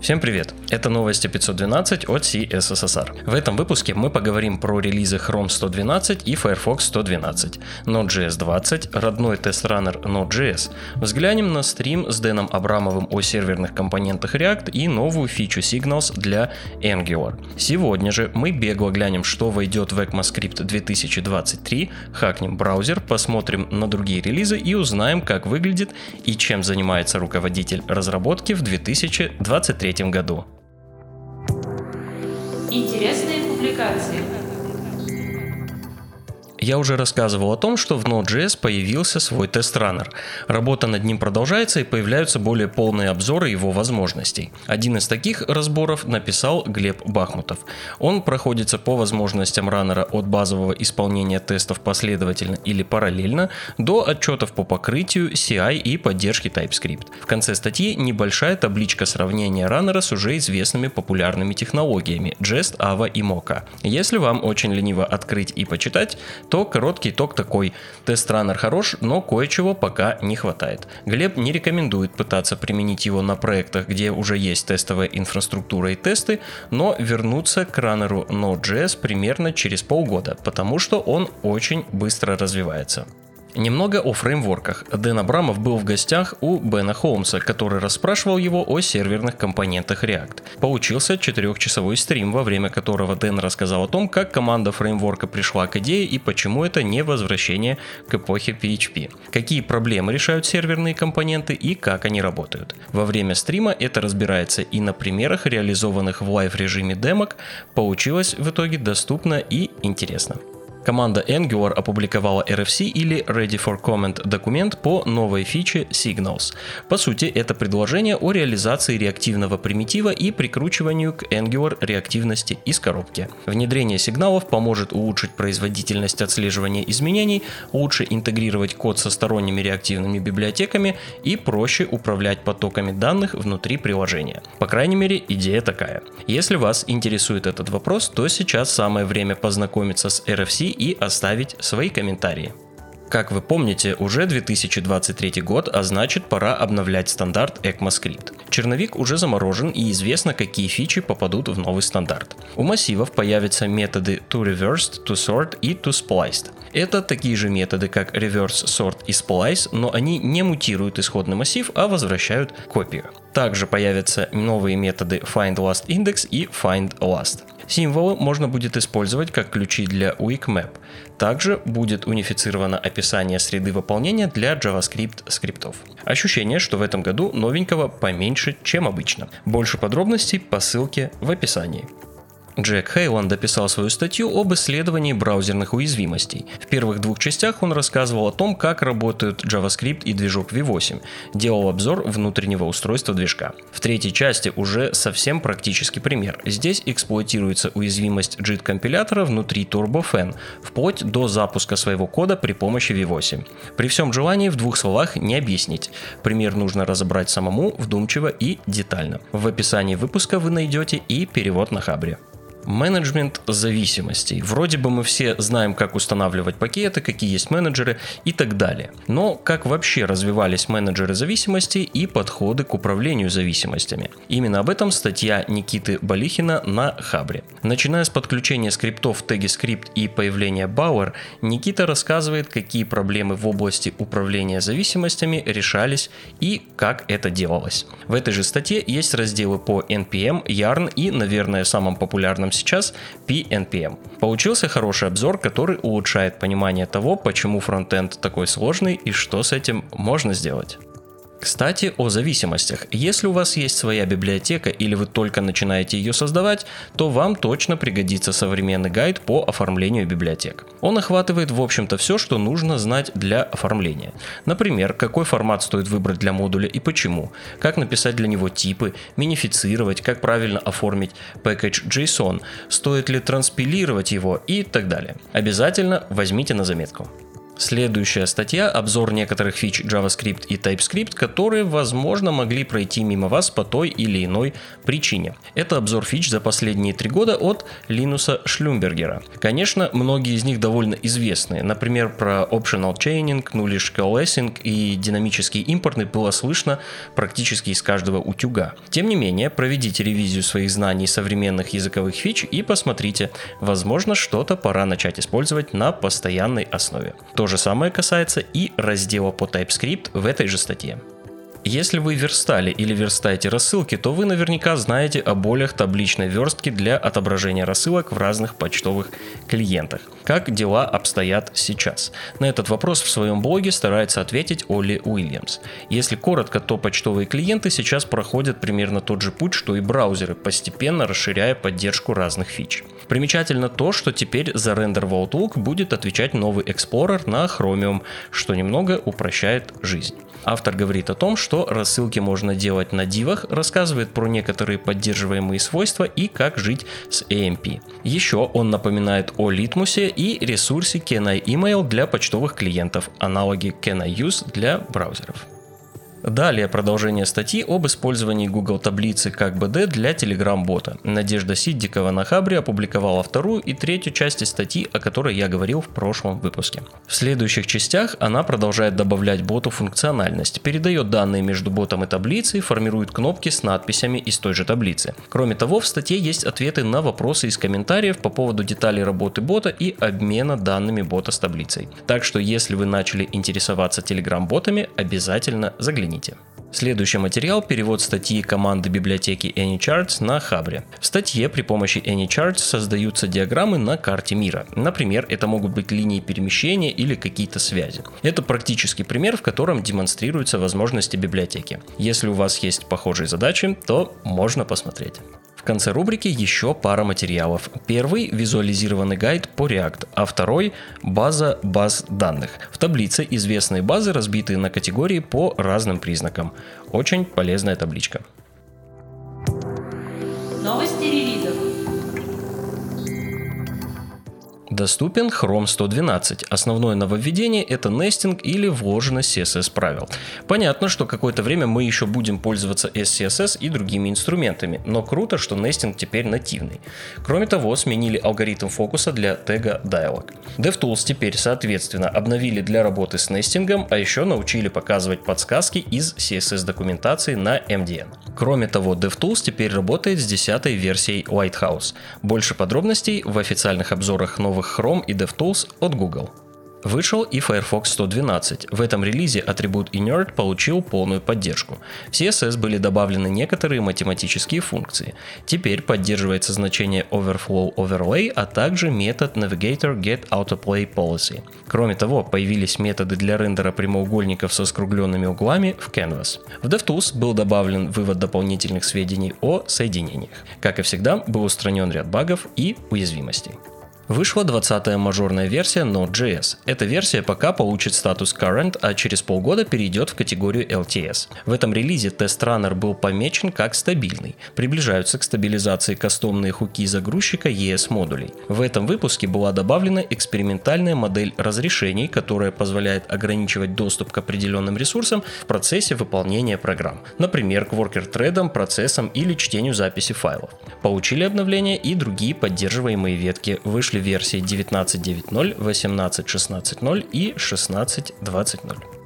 Всем привет! Это новости 512 от CSSR. В этом выпуске мы поговорим про релизы Chrome 112 и Firefox 112, Node.js 20, родной тест-раннер Node.js, взглянем на стрим с Дэном Абрамовым о серверных компонентах React и новую фичу Signals для Angular. Сегодня же мы бегло глянем, что войдет в ECMAScript 2023, хакнем браузер, посмотрим на другие релизы и узнаем, как выглядит и чем занимается руководитель разработки в 2023 2023 году. Интересные публикации. Я уже рассказывал о том, что в Node.js появился свой тест-раннер. Работа над ним продолжается и появляются более полные обзоры его возможностей. Один из таких разборов написал Глеб Бахмутов. Он проходится по возможностям раннера от базового исполнения тестов последовательно или параллельно до отчетов по покрытию, CI и поддержки TypeScript. В конце статьи небольшая табличка сравнения раннера с уже известными популярными технологиями Jest, Ava и Mocha. Если вам очень лениво открыть и почитать, то короткий итог такой. Тест-раннер хорош, но кое-чего пока не хватает. Глеб не рекомендует пытаться применить его на проектах, где уже есть тестовая инфраструктура и тесты, но вернуться к раннеру Node.js примерно через полгода, потому что он очень быстро развивается. Немного о фреймворках. Дэн Абрамов был в гостях у Бена Холмса, который расспрашивал его о серверных компонентах React. Получился четырехчасовой стрим, во время которого Дэн рассказал о том, как команда фреймворка пришла к идее и почему это не возвращение к эпохе PHP. Какие проблемы решают серверные компоненты и как они работают. Во время стрима это разбирается и на примерах, реализованных в live режиме демок, получилось в итоге доступно и интересно. Команда Angular опубликовала RFC или Ready for Comment документ по новой фиче Signals. По сути, это предложение о реализации реактивного примитива и прикручиванию к Angular реактивности из коробки. Внедрение сигналов поможет улучшить производительность отслеживания изменений, лучше интегрировать код со сторонними реактивными библиотеками и проще управлять потоками данных внутри приложения. По крайней мере, идея такая. Если вас интересует этот вопрос, то сейчас самое время познакомиться с RFC и оставить свои комментарии. Как вы помните, уже 2023 год, а значит пора обновлять стандарт ECMAScript. Черновик уже заморожен и известно, какие фичи попадут в новый стандарт. У массивов появятся методы toReversed, toSort и toSpliced. Это такие же методы, как reverse sort и splice, но они не мутируют исходный массив, а возвращают копию. Также появятся новые методы findLastIndex и findLast. Символы можно будет использовать как ключи для WeakMap. Также будет унифицировано описание среды выполнения для JavaScript скриптов. Ощущение, что в этом году новенького поменьше, чем обычно. Больше подробностей по ссылке в описании. Джек Хейланд описал свою статью об исследовании браузерных уязвимостей. В первых двух частях он рассказывал о том, как работают JavaScript и движок V8, делал обзор внутреннего устройства движка. В третьей части уже совсем практический пример. Здесь эксплуатируется уязвимость JIT-компилятора внутри TurboFan, вплоть до запуска своего кода при помощи V8. При всем желании в двух словах не объяснить. Пример нужно разобрать самому, вдумчиво и детально. В описании выпуска вы найдете и перевод на Хабре. Менеджмент зависимостей. Вроде бы мы все знаем, как устанавливать пакеты, какие есть менеджеры и так далее. Но как вообще развивались менеджеры зависимостей и подходы к управлению зависимостями? Именно об этом статья Никиты Балихина на Хабре. Начиная с подключения скриптов в теге скрипт и появления Bauer, Никита рассказывает, какие проблемы в области управления зависимостями решались и как это делалось. В этой же статье есть разделы по NPM, Yarn и, наверное, самым популярным сейчас PNPM. Получился хороший обзор, который улучшает понимание того, почему фронтенд такой сложный и что с этим можно сделать. Кстати, о зависимостях. Если у вас есть своя библиотека или вы только начинаете ее создавать, то вам точно пригодится современный гайд по оформлению библиотек. Он охватывает в общем-то все, что нужно знать для оформления. Например, какой формат стоит выбрать для модуля и почему, как написать для него типы, минифицировать, как правильно оформить package JSON, стоит ли транспилировать его и так далее. Обязательно возьмите на заметку. Следующая статья – обзор некоторых фич JavaScript и TypeScript, которые, возможно, могли пройти мимо вас по той или иной причине. Это обзор фич за последние три года от Линуса Шлюмбергера. Конечно, многие из них довольно известные. Например, про Optional Chaining, Nullish Coalescing и динамический импортный было слышно практически из каждого утюга. Тем не менее, проведите ревизию своих знаний современных языковых фич и посмотрите, возможно, что-то пора начать использовать на постоянной основе. То же самое касается и раздела по TypeScript в этой же статье. Если вы верстали или верстаете рассылки, то вы наверняка знаете о болях табличной верстки для отображения рассылок в разных почтовых клиентах. Как дела обстоят сейчас? На этот вопрос в своем блоге старается ответить Олли Уильямс. Если коротко, то почтовые клиенты сейчас проходят примерно тот же путь, что и браузеры, постепенно расширяя поддержку разных фич. Примечательно то, что теперь за рендер в Outlook будет отвечать новый Explorer на Chromium, что немного упрощает жизнь. Автор говорит о том, что рассылки можно делать на дивах, рассказывает про некоторые поддерживаемые свойства и как жить с AMP. Еще он напоминает о Литмусе и ресурсе Can I Email для почтовых клиентов, аналоги Can I Use для браузеров. Далее продолжение статьи об использовании Google таблицы как BD для Telegram-бота. Надежда Сиддикова на Хабре опубликовала вторую и третью части статьи, о которой я говорил в прошлом выпуске. В следующих частях она продолжает добавлять боту функциональность, передает данные между ботом и таблицей, формирует кнопки с надписями из той же таблицы. Кроме того, в статье есть ответы на вопросы из комментариев по поводу деталей работы бота и обмена данными бота с таблицей. Так что если вы начали интересоваться Telegram-ботами, обязательно загляните Загляните. Следующий материал – перевод статьи команды библиотеки AnyCharts на Хабре. В статье при помощи AnyCharts создаются диаграммы на карте мира. Например, это могут быть линии перемещения или какие-то связи. Это практический пример, в котором демонстрируются возможности библиотеки. Если у вас есть похожие задачи, то можно посмотреть конце рубрики еще пара материалов. Первый – визуализированный гайд по React, а второй – база баз данных. В таблице известные базы, разбитые на категории по разным признакам. Очень полезная табличка. Доступен Chrome 112. Основное нововведение это нестинг или вложенность CSS правил. Понятно, что какое-то время мы еще будем пользоваться SCSS и другими инструментами, но круто, что нестинг теперь нативный. Кроме того, сменили алгоритм фокуса для тега Dialog. DevTools теперь, соответственно, обновили для работы с нестингом, а еще научили показывать подсказки из CSS документации на MDN. Кроме того, DevTools теперь работает с 10 версией Lighthouse. Больше подробностей в официальных обзорах новых Chrome и DevTools от Google. Вышел и Firefox 112. В этом релизе атрибут inert получил полную поддержку. В CSS были добавлены некоторые математические функции. Теперь поддерживается значение overflow overlay, а также метод navigator get autoplay policy. Кроме того, появились методы для рендера прямоугольников со скругленными углами в Canvas. В DevTools был добавлен вывод дополнительных сведений о соединениях. Как и всегда, был устранен ряд багов и уязвимостей. Вышла 20-я мажорная версия Node.js. Эта версия пока получит статус Current, а через полгода перейдет в категорию LTS. В этом релизе тест-раннер был помечен как стабильный. Приближаются к стабилизации кастомные хуки загрузчика ES модулей. В этом выпуске была добавлена экспериментальная модель разрешений, которая позволяет ограничивать доступ к определенным ресурсам в процессе выполнения программ. Например, к worker-тредам, процессам или чтению записи файлов. Получили обновления и другие поддерживаемые ветки. Вышли версии 19.9.0, 18.16.0 и 16.20.0.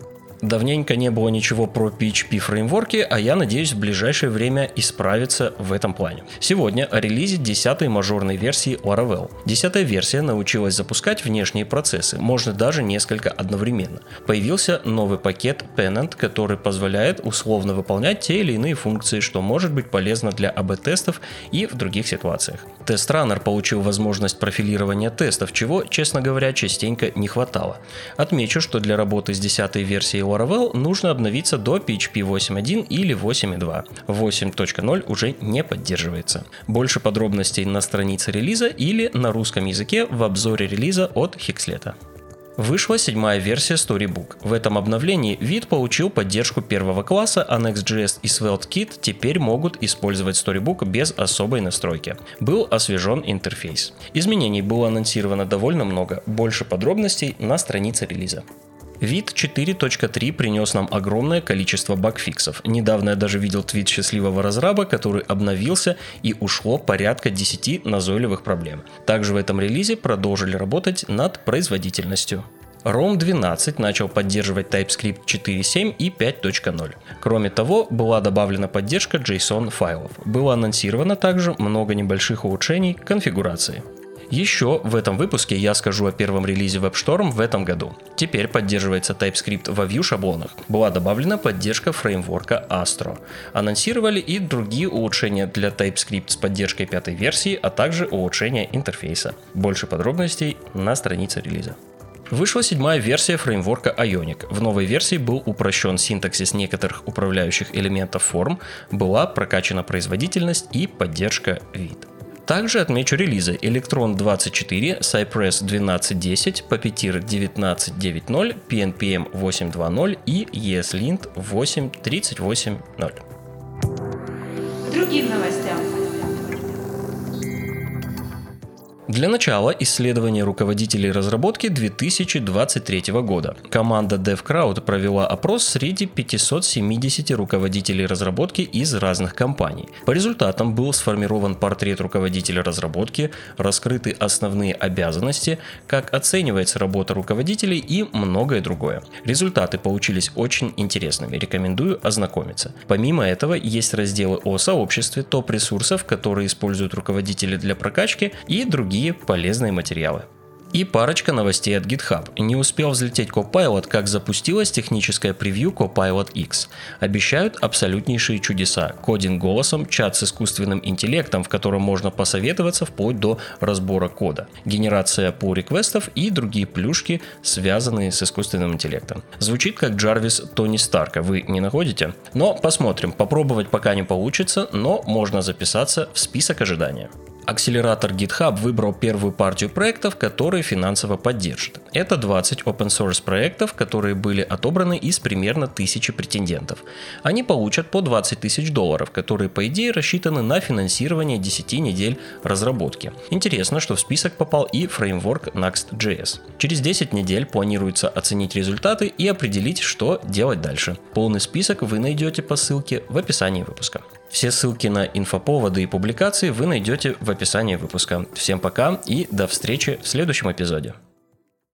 Давненько не было ничего про PHP фреймворки, а я надеюсь в ближайшее время исправиться в этом плане. Сегодня о релизе 10 мажорной версии Laravel. 10 версия научилась запускать внешние процессы, можно даже несколько одновременно. Появился новый пакет Pennant, который позволяет условно выполнять те или иные функции, что может быть полезно для АБ-тестов и в других ситуациях. Тест-раннер получил возможность профилирования тестов, чего, честно говоря, частенько не хватало. Отмечу, что для работы с 10 версией Laravel нужно обновиться до PHP 8.1 или 8.2. 8.0 уже не поддерживается. Больше подробностей на странице релиза или на русском языке в обзоре релиза от Хикслета. Вышла седьмая версия Storybook. В этом обновлении вид получил поддержку первого класса, а Next.js и SvelteKit теперь могут использовать Storybook без особой настройки. Был освежен интерфейс. Изменений было анонсировано довольно много, больше подробностей на странице релиза. Вид 4.3 принес нам огромное количество багфиксов. Недавно я даже видел твит счастливого разраба, который обновился и ушло порядка 10 назойливых проблем. Также в этом релизе продолжили работать над производительностью. ROM 12 начал поддерживать TypeScript 4.7 и 5.0. Кроме того, была добавлена поддержка JSON файлов. Было анонсировано также много небольших улучшений конфигурации. Еще в этом выпуске я скажу о первом релизе WebStorm в этом году. Теперь поддерживается TypeScript во Vue шаблонах. Была добавлена поддержка фреймворка Astro. Анонсировали и другие улучшения для TypeScript с поддержкой пятой версии, а также улучшение интерфейса. Больше подробностей на странице релиза. Вышла седьмая версия фреймворка Ionic. В новой версии был упрощен синтаксис некоторых управляющих элементов форм, была прокачана производительность и поддержка вид. Также отмечу релизы Electron 24, Cypress 12.10, Puppeteer 19.9.0, PNPM 8.2.0 и ESLint 8.38.0. Другим новостям. Для начала исследование руководителей разработки 2023 года. Команда DevCrowd провела опрос среди 570 руководителей разработки из разных компаний. По результатам был сформирован портрет руководителя разработки, раскрыты основные обязанности, как оценивается работа руководителей и многое другое. Результаты получились очень интересными, рекомендую ознакомиться. Помимо этого есть разделы о сообществе, топ-ресурсов, которые используют руководители для прокачки и другие другие полезные материалы. И парочка новостей от GitHub. Не успел взлететь Copilot, как запустилась техническая превью Copilot X. Обещают абсолютнейшие чудеса. Кодинг голосом, чат с искусственным интеллектом, в котором можно посоветоваться вплоть до разбора кода. Генерация по реквестов и другие плюшки, связанные с искусственным интеллектом. Звучит как Джарвис Тони Старка, вы не находите? Но посмотрим, попробовать пока не получится, но можно записаться в список ожидания. Акселератор GitHub выбрал первую партию проектов, которые финансово поддержат. Это 20 open source проектов, которые были отобраны из примерно 1000 претендентов. Они получат по 20 тысяч долларов, которые по идее рассчитаны на финансирование 10 недель разработки. Интересно, что в список попал и фреймворк Next.js. Через 10 недель планируется оценить результаты и определить, что делать дальше. Полный список вы найдете по ссылке в описании выпуска. Все ссылки на инфоповоды и публикации вы найдете в описании выпуска. Всем пока и до встречи в следующем эпизоде.